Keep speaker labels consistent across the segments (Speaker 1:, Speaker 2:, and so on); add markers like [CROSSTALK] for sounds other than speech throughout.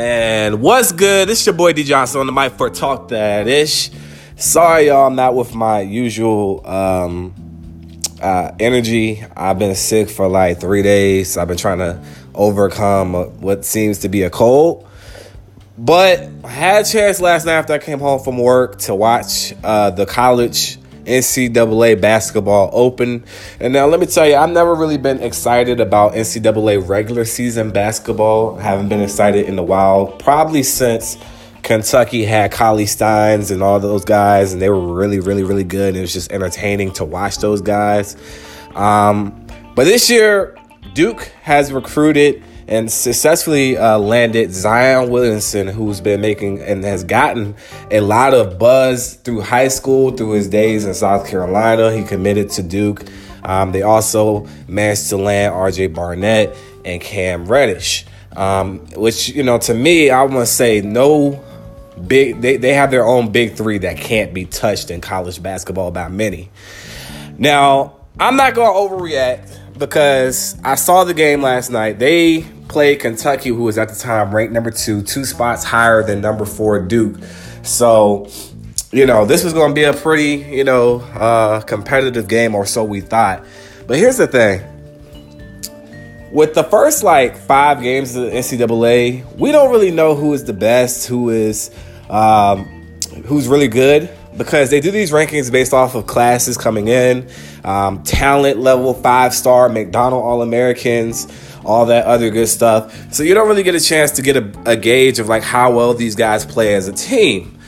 Speaker 1: man, what's good? It's your boy D Johnson on the mic for Talk That Ish. Sorry, y'all, I'm not with my usual um, uh, energy. I've been sick for like three days. I've been trying to overcome what seems to be a cold. But I had a chance last night after I came home from work to watch uh, the college NCAA basketball open. And now let me tell you, I've never really been excited about NCAA regular season basketball. I haven't been excited in a while, probably since Kentucky had Cauley-Steins and all those guys, and they were really, really, really good. And it was just entertaining to watch those guys. Um, but this year, Duke has recruited and successfully uh, landed Zion Williamson, who's been making and has gotten a lot of buzz through high school, through his days in South Carolina. He committed to Duke. Um, they also managed to land RJ Barrett and Cam Reddish, um, which, you know, to me, I want to say no big, they, they have their own big three that can't be touched in college basketball by many. Now, I'm not going to overreact because I saw the game last night. They played Kentucky, who was at the time ranked number two, two spots higher than number four Duke. So, you know, this was going to be a pretty, you know, uh, competitive game, or so we thought. But here's the thing with the first like five games of the NCAA, we don't really know who is the best, who is um, who's really good because they do these rankings based off of classes coming in, um, talent level, five star, McDonald All Americans, all that other good stuff. So you don't really get a chance to get a, a gauge of like how well these guys play as a team.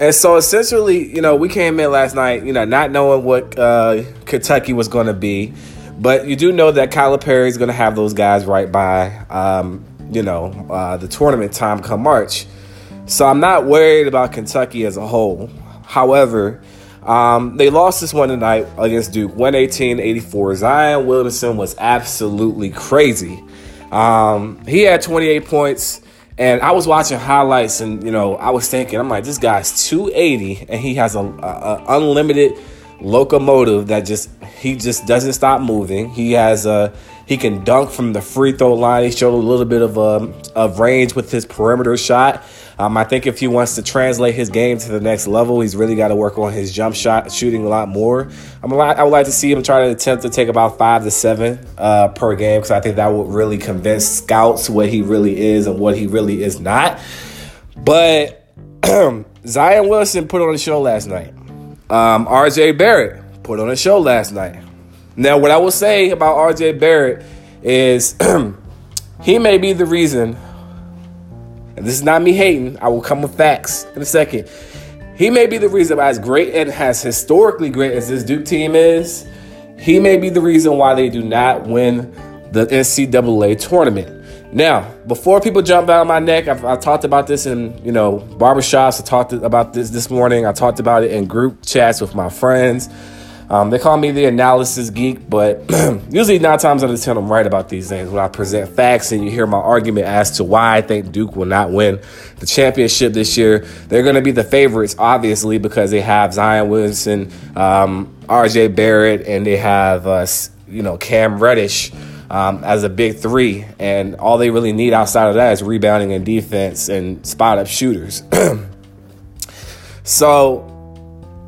Speaker 1: And so essentially, you know, we came in last night, you know, not knowing what uh, Kentucky was going to be, but you do know that Calipari is going to have those guys right by, um, you know, uh, the tournament time come March. So I'm not worried about Kentucky as a whole. However, um, they lost this one tonight against Duke, 118 84. Zion Williamson was absolutely crazy. Um, he had 28 points, and I was watching highlights, and you know, I was thinking, I'm like, this guy's 280, and he has a, a, a unlimited locomotive that just he just doesn't stop moving. He has a he can dunk from the free throw line. He showed a little bit of um, of range with his perimeter shot. Um, I think if he wants to translate his game to the next level, he's really got to work on his jump shot shooting a lot more. I'm a lot, I would like to see him try to attempt to take about five to seven uh, per game because I think that would really convince scouts what he really is and what he really is not. But [CLEARS THROAT] Zion Wilson put on a show last night. Um, RJ Barrett put on a show last night. Now, what I will say about RJ Barrett is [CLEARS THROAT] he may be the reason, and this is not me hating, I will come with facts in a second. He may be the reason, why, as great and as historically great as this Duke team is, he may be the reason why they do not win the NCAA tournament. Now, before people jump out of my neck, I've, I talked about this in you know barbershops. I talked about this this morning. I talked about it in group chats with my friends. Um, they call me the analysis geek, but [CLEARS THROAT] usually nine times out of ten, I'm right about these things. When I present facts and you hear my argument as to why I think Duke will not win the championship this year, they're going to be the favorites, obviously, because they have Zion Williamson, um, R.J. Barrett, and they have uh, you know Cam Reddish um, as a big three, and all they really need outside of that is rebounding and defense and spot up shooters. [CLEARS THROAT] so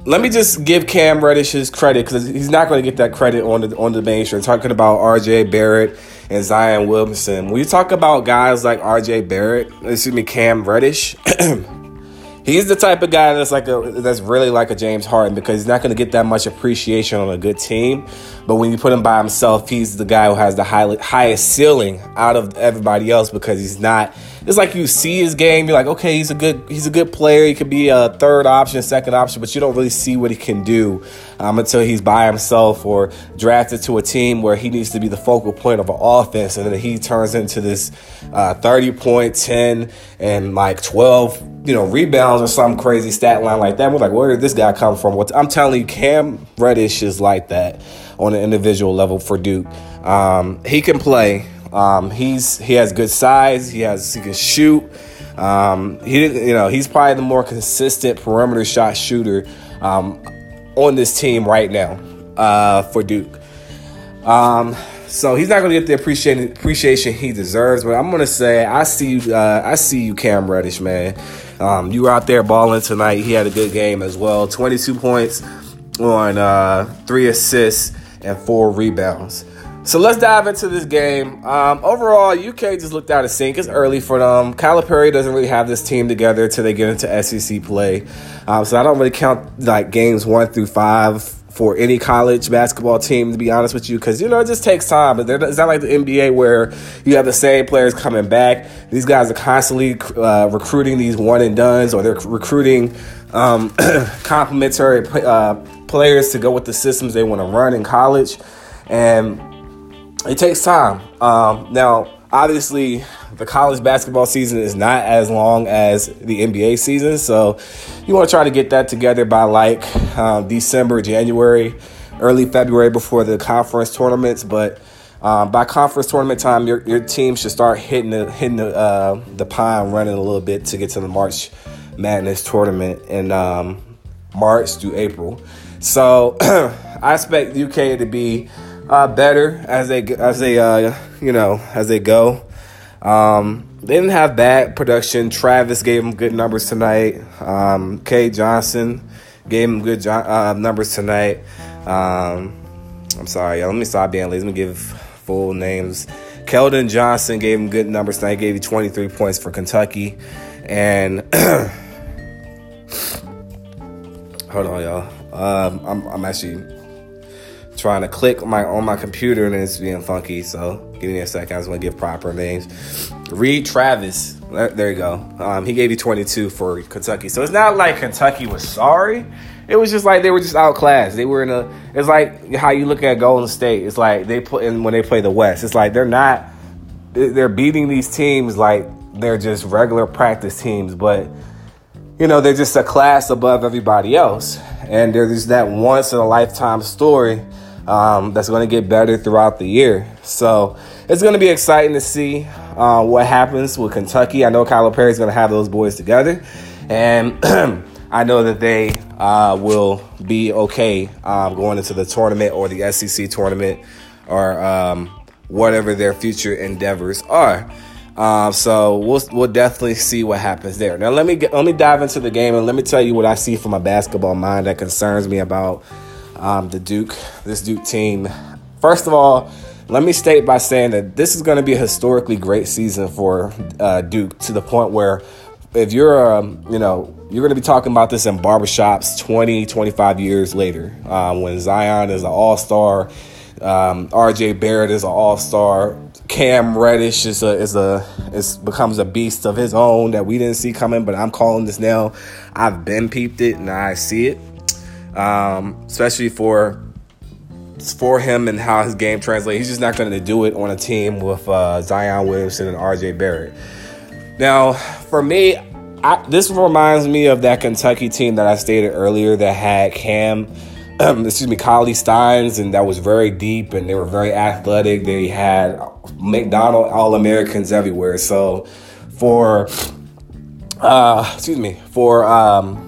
Speaker 1: let me just give Cam Reddish his credit because he's not going to get that credit on the on the mainstream. Talking about R.J. Barrett and Zion Williamson. When you talk about guys like R.J. Barrett, excuse me, Cam Reddish. [CLEARS THROAT] he's the type of guy that's like a that's really like a James Harden because he's not going to get that much appreciation on a good team. But when you put him by himself, he's the guy who has the high, highest ceiling out of everybody else because he's not. It's like you see his game, you're like, okay, he's a good he's a good player. He could be a third option, second option, but you don't really see what he can do um, until he's by himself or drafted to a team where he needs to be the focal point of an offense, and then he turns into this uh, 30 point, 10, and like 12 you know, rebounds or some crazy stat line like that. We're like, where did this guy come from? I'm telling you, Cam Reddish is like that on an individual level for Duke. Um, he can play. Um, he's he has good size. He has he can shoot. Um, he you know he's probably the more consistent perimeter shot shooter um, on this team right now uh, for Duke. Um, so he's not going to get the appreciation appreciation he deserves. But I'm going to say I see you. Uh, I see you, Cam Reddish, man. Um, you were out there balling tonight. He had a good game as well. 22 points on uh, three assists and four rebounds. So let's dive into this game. Um, overall, UK just looked out of sync. It's early for them. Calipari doesn't really have this team together until they get into SEC play. Um, so I don't really count like games one through five for any college basketball team, to be honest with you, because you know it just takes time. But it's not like the NBA where you have the same players coming back. These guys are constantly uh, recruiting these one and dones, or they're recruiting um, [CLEARS THROAT] complementary uh, players to go with the systems they want to run in college, and it takes time. Um, now, obviously, the college basketball season is not as long as the NBA season, so you want to try to get that together by like um, December, January, early February before the conference tournaments. But um, by conference tournament time, your, your team should start hitting the hitting the uh, the pine running a little bit to get to the March Madness tournament in um, March through April. So [CLEARS THROAT] I expect UK to be uh, better as they as they uh, you know as they go. Um, they didn't have bad production. Travis gave them good numbers tonight. Um, Kay Johnson gave them good uh, numbers tonight. Um, I'm sorry, y'all. Let me stop being lazy. Let me give full names. Keldon Johnson gave him good numbers tonight. Gave you 23 points for Kentucky. And [CLEARS THROAT] hold on, y'all. Um, I'm, I'm actually trying to click my on my computer and it's being funky. So give me a second. I just want to give proper names. Reed Travis. There you go. Um, he gave you 22 for Kentucky. So it's not like Kentucky was sorry. It was just like they were just outclassed. They were in a. It's like how you look at Golden State. It's like they put in when they play the West. It's like they're not. They're beating these teams like they're just regular practice teams, but you know they're just a class above everybody else. And there's that once in a lifetime story um, that's going to get better throughout the year. So it's going to be exciting to see uh, what happens with Kentucky. I know Calipari is going to have those boys together, and [CLEARS THROAT] I know that they uh, will be okay um, going into the tournament or the SEC tournament or um, whatever their future endeavors are. Um, so we'll we'll definitely see what happens there. Now let me get, let me dive into the game and let me tell you what I see from a basketball mind that concerns me about um, the Duke, this Duke team. First of all, let me state by saying that this is going to be a historically great season for uh, Duke to the point where if you're, um, you know, you're going to be talking about this in barbershops 20, 25 years later um, when Zion is an all star, um, RJ Barrett is an all star, Cam Reddish is a is a is becomes a beast of his own that we didn't see coming, but I'm calling this now. I've been peeped it and I see it um, especially for for him and how his game translates. He's just not going to do it on a team with uh, Zion Williamson and RJ Barrett. Now, for me, I, this reminds me of that Kentucky team that I stated earlier that had Cam, um, excuse me, Cauley-Steins, and that was very deep and they were very athletic. They had McDonald All Americans everywhere. So, for uh, excuse me, for um,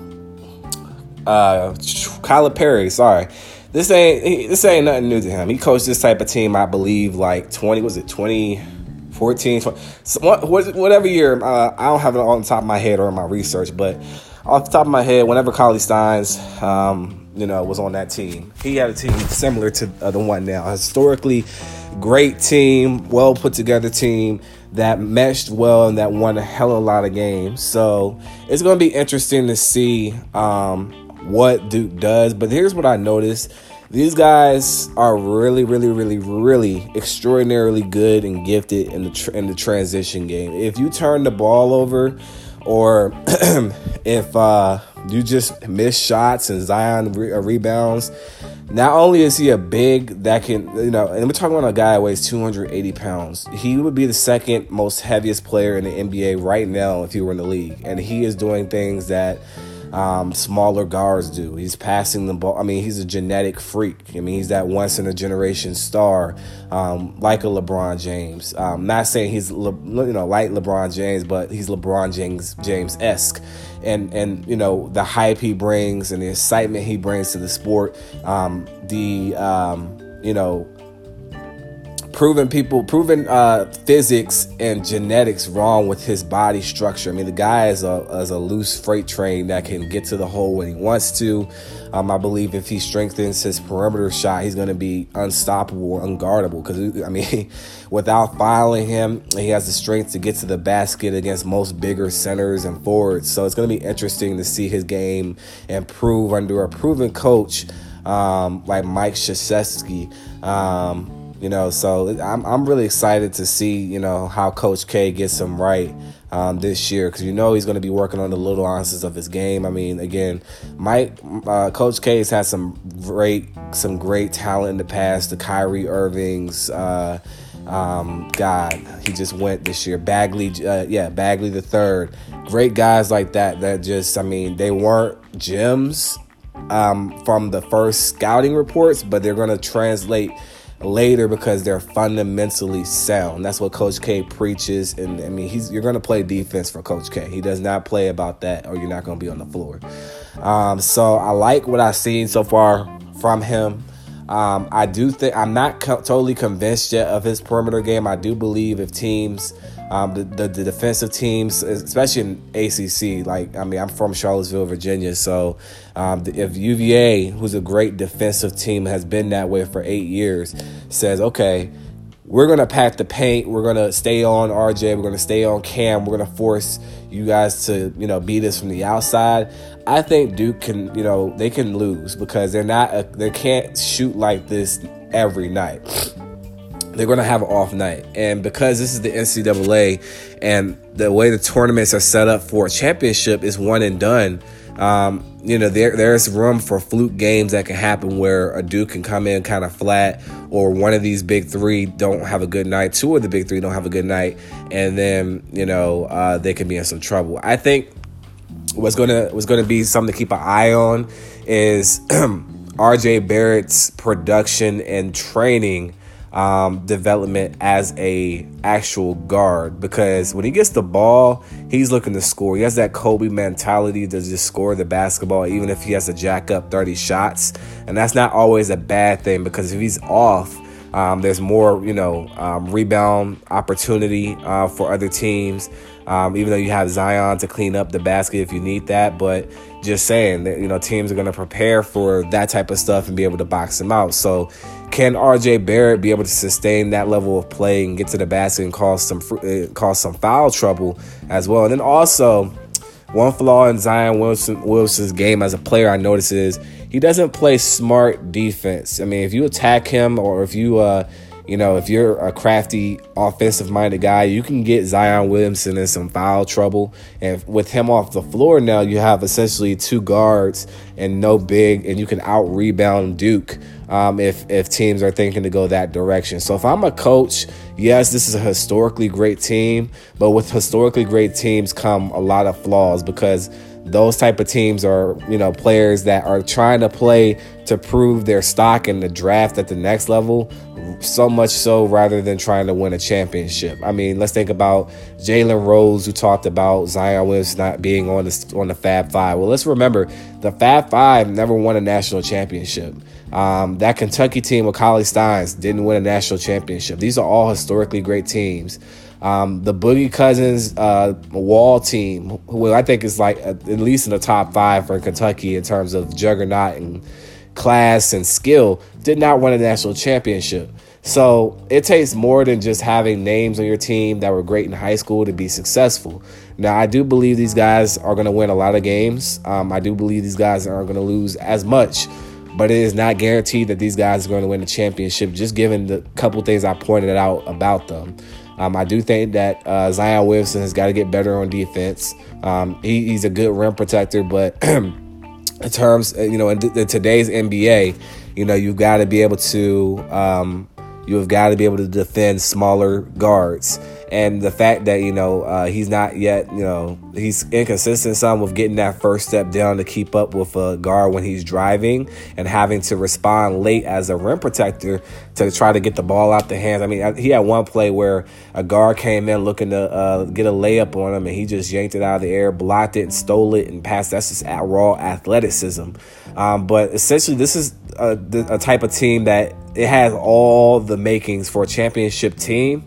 Speaker 1: uh, Perry, sorry. This ain't this ain't nothing new to him. He coached this type of team, I believe, like 20, was it 2014, 20, whatever year. Uh, I don't have it on top of my head or in my research, but off the top of my head, whenever Cauley-Steins, um, you know, was on that team, he had a team similar to uh, the one now. Historically, great team, well put together team that meshed well and that won a hell of a lot of games. So it's going to be interesting to see um, what Duke does. But here's what I noticed. These guys are really, really, really, really extraordinarily good and gifted in the tr- in the transition game. If you turn the ball over, or [CLEARS THROAT] if uh, you just miss shots and Zion re- uh, rebounds, not only is he a big that can, you know, and we're talking about a guy who weighs 280 pounds. He would be the second most heaviest player in the NBA right now if he were in the league, and he is doing things that um, smaller guards do. He's passing the ball. I mean, he's a genetic freak. I mean, he's that once in a generation star, um, like a LeBron James. Um, not saying he's Le, you know like LeBron James, but he's LeBron James James esque. And, and you know the hype he brings and the excitement he brings to the sport, um, the um, you know proving people, proving uh, physics and genetics wrong with his body structure. I mean, the guy is a, is a loose freight train that can get to the hole when he wants to. Um, I believe if he strengthens his perimeter shot, he's going to be unstoppable, unguardable. Because I mean, [LAUGHS] without fouling him, he has the strength to get to the basket against most bigger centers and forwards. So it's going to be interesting to see his game improve under a proven coach um, like Mike Krzyzewski. Um, you know, so I'm I'm really excited to see you know how Coach K gets him right um, this year because you know he's going to be working on the little nuances of his game. I mean, again, Mike uh, Coach K has had some great some great talent in the past. The Kyrie Irvings. Uh, um, God, he just went this year. Bagley, uh, yeah, Bagley the third. Great guys like that. That just, I mean, they weren't gems um, from the first scouting reports, but they're going to translate later because they're fundamentally sound. That's what Coach K preaches. And I mean, he's you're going to play defense for Coach K. He does not play about that, or you're not going to be on the floor. Um, so I like what I've seen so far from him. Um, I do think I'm not co- totally convinced yet of his perimeter game. I do believe if teams um, the, the, the defensive teams, especially in ACC. Like I mean, I'm from Charlottesville, Virginia, so um, if UVA, who's a great defensive team, has been that way for eight years, says okay. We're gonna pack the paint. We're gonna stay on RJ. We're gonna stay on Cam. We're gonna force you guys to, you know, beat us from the outside. I think Duke can, you know, they can lose because they're not, a, they can't shoot like this every night they're going to have an off night. And because this is the NCAA and the way the tournaments are set up for a championship is one and done, um, you know, there there's room for fluke games that can happen where a Duke can come in kind of flat, or one of these big three don't have a good night, two of the big three don't have a good night, and then you know uh, they can be in some trouble. I think what's gonna what's gonna be something to keep an eye on is [CLEARS THROAT] RJ Barrett's production and training um, development as a actual guard because when he gets the ball, he's looking to score. He has that Kobe mentality to just score the basketball, even if he has to jack up 30 shots. And that's not always a bad thing because if he's off, um, there's more, you know, um, rebound opportunity uh, for other teams. Um, even though you have Zion to clean up the basket if you need that, but just saying that you know teams are going to prepare for that type of stuff and be able to box him out. So can RJ Barrett be able to sustain that level of play and get to the basket and cause some uh, cause some foul trouble as well? And then also, one flaw in Zion Wilson, Wilson's game as a player I notice is he doesn't play smart defense. I mean, if you attack him or if you uh, you know, if you're a crafty, offensive minded guy, you can get Zion Williamson in some foul trouble. And with him off the floor now, you have essentially two guards and no big, and you can out rebound Duke um, if if teams are thinking to go that direction. So if I'm a coach, yes, this is a historically great team, but with historically great teams come a lot of flaws because those type of teams are you know players that are trying to play to prove their stock in the draft at the next level so much so rather than trying to win a championship. I mean, let's think about Jalen Rose, who talked about Zion Williams not being on the on the Fab Five. Well, let's remember the Fab Five never won a national championship. Um, that Kentucky team with Cauley-Steins didn't win a national championship. These are all historically great teams. Um, the Boogie Cousins uh, Wall team, who I think is like at least in the top five for Kentucky in terms of juggernaut and class and skill, did not win a national championship. So it takes more than just having names on your team that were great in high school to be successful. Now, I do believe these guys are going to win a lot of games. Um, I do believe these guys aren't going to lose as much, but it is not guaranteed that these guys are going to win the championship, just given the couple things I pointed out about them. Um, I do think that uh, Zion Williamson has got to get better on defense. Um, he, he's a good rim protector, but [CLEARS THROAT] in terms, uh, you know, in, in today's NBA, you know, you've got to be able to, um, you have got to be able to defend smaller guards. And the fact that you know uh, he's not yet you know he's inconsistent some with getting that first step down to keep up with a guard when he's driving and having to respond late as a rim protector to try to get the ball out the hands. I mean, he had one play where a guard came in looking to uh, get a layup on him, and he just yanked it out of the air, blocked it, and stole it and passed. That's just raw athleticism. Um, but essentially, this is a, a type of team that it has all the makings for a championship team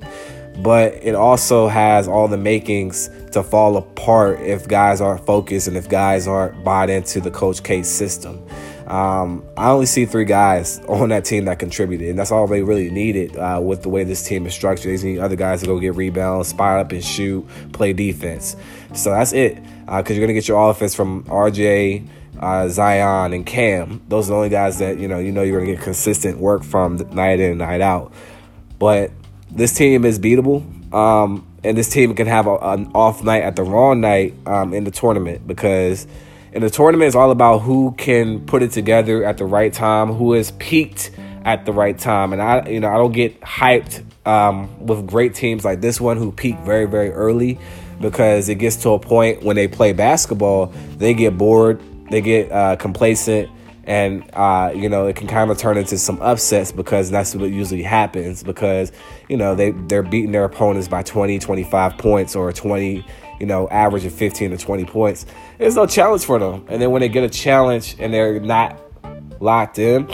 Speaker 1: but it also has all the makings to fall apart if guys aren't focused and if guys aren't bought into the Coach K system. Um, I only see three guys [LAUGHS] on that team that contributed, and that's all they really needed uh, with the way this team is structured. They need other guys to go get rebounds, spot up and shoot, play defense. So that's it, because uh, you're gonna get your offense from RJ, uh, Zion, and Cam. Those are the only guys that you know you know you're gonna get consistent work from night in and night out. But this team is beatable. Um, and this team can have a, an off night at the wrong night um, in the tournament because in the tournament it's all about who can put it together at the right time, who is peaked at the right time. And I, you know, I don't get hyped um, with great teams like this one who peak very, very early because it gets to a point when they play basketball, they get bored, they get uh, complacent, and uh, you know it can kind of turn into some upsets because that's what usually happens because you know they they're beating their opponents by 20 25 points or 20 you know average of 15 to 20 points there's no challenge for them and then when they get a challenge and they're not locked in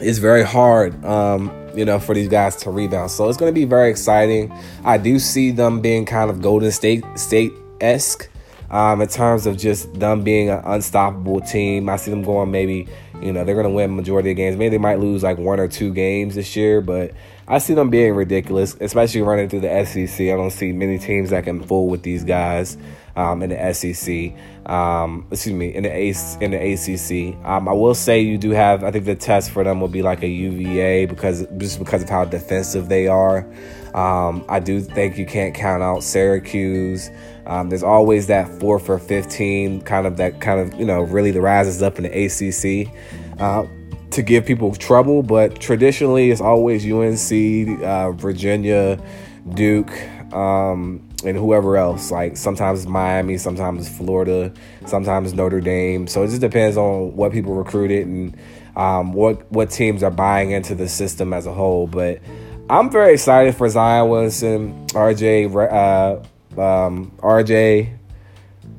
Speaker 1: it's very hard um, you know for these guys to rebound so it's going to be very exciting i do see them being kind of golden state state esque um, in terms of just them being an unstoppable team. I see them going maybe, you know, they're going to win majority of games. Maybe they might lose like one or two games this year, but I see them being ridiculous, especially running through the SEC. I don't see many teams that can fool with these guys um, in the SEC. Um, excuse me, in the A- in the ACC. Um, I will say you do have. I think the test for them will be like a UVA because just because of how defensive they are. Um, I do think you can't count out Syracuse. Um, there's always that four for 15 kind of that kind of, you know, really the rises up in the ACC uh, to give people trouble. But traditionally, it's always UNC, uh, Virginia, Duke, um, and whoever else. Like sometimes Miami, sometimes Florida, sometimes Notre Dame. So it just depends on what people recruited and um, what what teams are buying into the system as a whole. But I'm very excited for Zion Williamson, RJ. Uh, um, RJ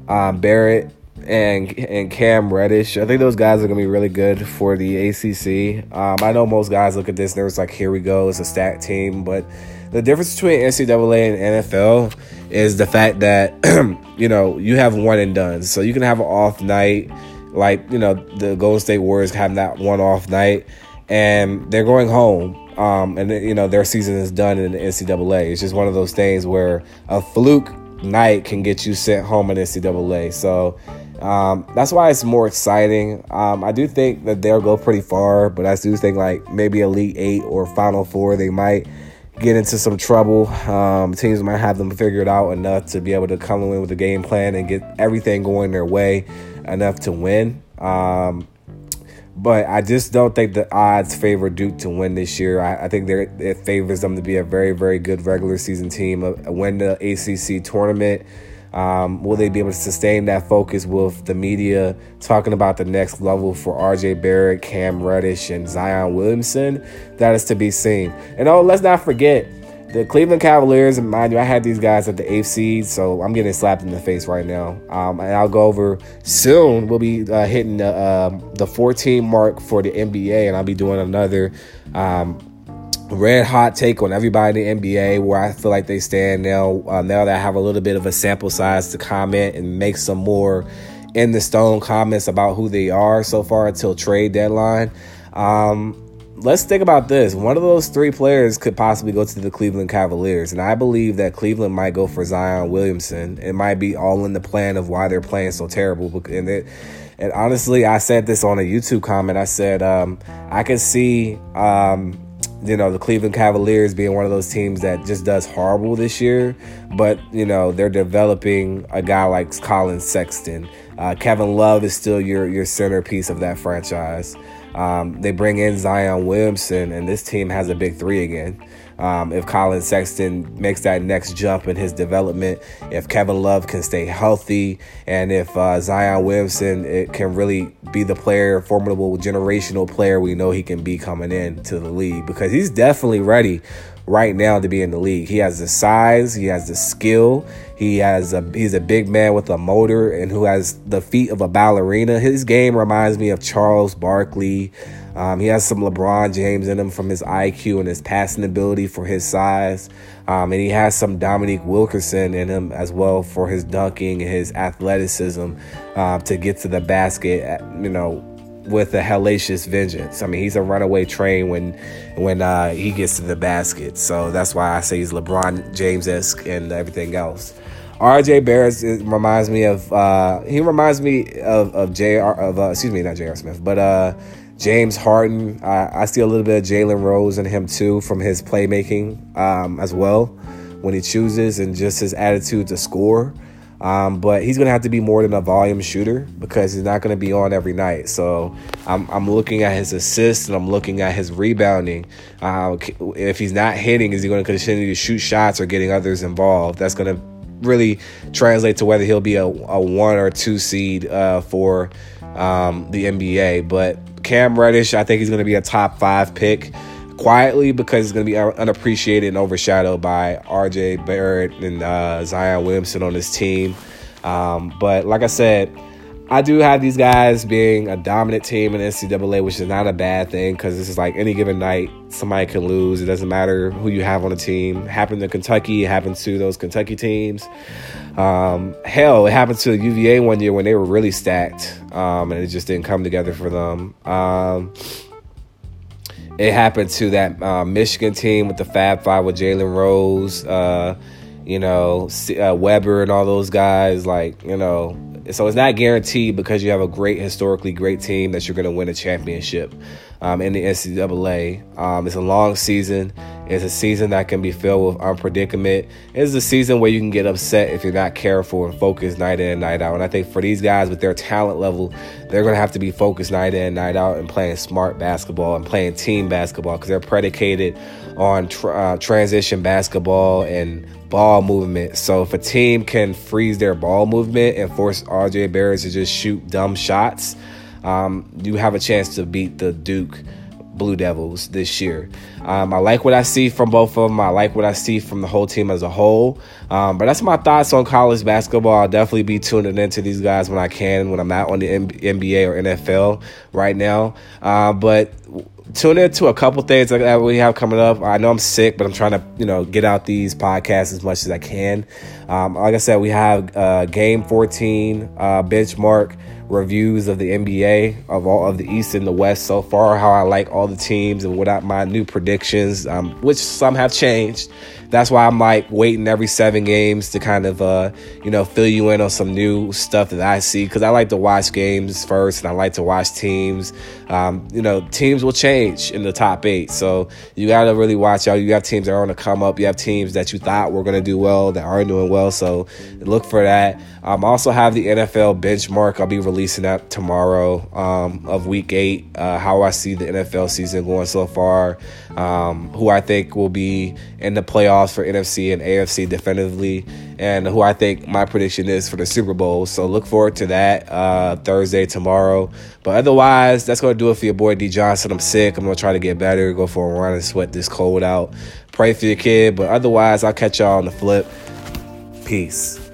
Speaker 1: um, Barrett and and Cam Reddish. I think those guys are gonna be really good for the ACC. Um, I know most guys look at this and they're like, "Here we go, it's a stacked team." But the difference between NCAA and NFL is the fact that [CLEARS THROAT] you know you have one and done, so you can have an off night, like you know the Golden State Warriors have that one off night, and they're going home um, and you know their season is done in the NCAA. It's just one of those things where a fluke night can get you sent home in NCAA. So um, that's why it's more exciting. Um, I do think that they'll go pretty far, but I do think like maybe Elite Eight or Final Four, they might get into some trouble. Um, teams might have them figured out enough to be able to come in with a game plan and get everything going their way enough to win. Um, but I just don't think the odds favor Duke to win this year. I, I think it favors them to be a very, very good regular season team, uh, win the ACC tournament. Um, will they be able to sustain that focus with the media talking about the next level for RJ Barrett, Cam Reddish, and Zion Williamson? That is to be seen. And oh, let's not forget the Cleveland Cavaliers, and mind you, I had these guys at the eighth seed, so I'm getting slapped in the face right now. Um, and I'll go over soon. We'll be uh, hitting the, uh, the 14 mark for the NBA, and I'll be doing another um, red hot take on everybody in the NBA where I feel like they stand now. Uh, now that I have a little bit of a sample size to comment and make some more in the stone comments about who they are so far until trade deadline. Um, let's think about this. One of those three players could possibly go to the Cleveland Cavaliers, and I believe that Cleveland might go for Zion Williamson. It might be all in the plan of why they're playing so terrible. And it, and honestly, I said this on a YouTube comment. I said um, I could see. Um, you know the Cleveland Cavaliers being one of those teams that just does horrible this year, but you know they're developing a guy like Collin Sexton. Uh, Kevin Love is still your your centerpiece of that franchise. Um, they bring in Zion Williamson, and this team has a big three again. Um, if Collin Sexton makes that next jump in his development, if Kevin Love can stay healthy, and if uh, Zion Williamson it can really be the player, formidable generational player we know he can be coming in to the league, because he's definitely ready right now to be in the league. He has the size, he has the skill, he has a he's a big man with a motor and who has the feet of a ballerina. His game reminds me of Charles Barkley. Um, he has some LeBron James in him from his IQ and his passing ability for his size. Um, and he has some Dominique Wilkerson in him as well for his dunking and his athleticism uh, to get to the basket, you know, with a hellacious vengeance. I mean, he's a runaway train when when uh, he gets to the basket. So that's why I say he's LeBron James esque and everything else. RJ Barrett reminds me of uh, he reminds me of of Jr. of uh, excuse me not J.R. Smith but uh, James Harden. I, I see a little bit of Jalen Rose in him too from his playmaking um, as well when he chooses and just his attitude to score. Um, but he's going to have to be more than a volume shooter because he's not going to be on every night. So I'm, I'm looking at his assists and I'm looking at his rebounding. Uh, if he's not hitting, is he going to continue to shoot shots or getting others involved? That's going to really translate to whether he'll be a, a one or two seed uh, for um, the NBA. But Cam Reddish, I think he's going to be a top five pick quietly because it's going to be unappreciated and overshadowed by RJ Barrett and uh, Zion Williamson on this team. Um, but like I said, I do have these guys being a dominant team in NCAA, which is not a bad thing because this is like any given night, somebody can lose. It doesn't matter who you have on the team. Happened to Kentucky, happened to those Kentucky teams. Um, hell, it happened to the UVA one year when they were really stacked um, and it just didn't come together for them. Um, it happened to that uh, Michigan team with the Fab Five with Jalen Rose, uh, you know, uh, Webber and all those guys. Like, you know, so it's not guaranteed because you have a great, historically great team that you're going to win a championship um, in the NCAA. Um, it's a long season. It's a season that can be filled with unpredicament. It's a season where you can get upset if you're not careful and focused night in and night out. And I think for these guys with their talent level, they're going to have to be focused night in and night out and playing smart basketball and playing team basketball because they're predicated on tr- uh, transition basketball and ball movement. So if a team can freeze their ball movement and force RJ Barrett to just shoot dumb shots, um, you have a chance to beat the Duke Blue Devils this year. Um, I like what I see from both of them. I like what I see from the whole team as a whole. Um, but that's my thoughts on college basketball. I'll definitely be tuning into these guys when I can, when I'm out on the NBA or NFL right now. Uh, but tune in to a couple things that we have coming up. I know I'm sick, but I'm trying to, you know, get out these podcasts as much as I can. Um, like I said, we have uh, Game 14 uh, benchmark reviews of the NBA of all of the East and the West so far, how I like all the teams and what I, my new predictions, um, which some have changed that's why I'm like waiting every seven games to kind of uh, you know fill you in on some new stuff that I see because I like to watch games first and I like to watch teams. Um, you know, teams will change in the top eight, so you got to really watch out. You have teams that are to come up. You have teams that you thought were going to do well that aren't doing well. So look for that. Um, also have the NFL benchmark. I'll be releasing that tomorrow um, of Week Eight. Uh, how I see the NFL season going so far. Um, who I think will be in the playoffs for NFC and AFC definitively, and who I think my prediction is for the Super Bowl. So look forward to that uh, Thursday, tomorrow. But otherwise, that's going to do it for your boy D Johnson. I'm sick. I'm going to try to get better, go for a run and sweat this cold out. Pray for your kid. But otherwise, I'll catch y'all on the flip. Peace.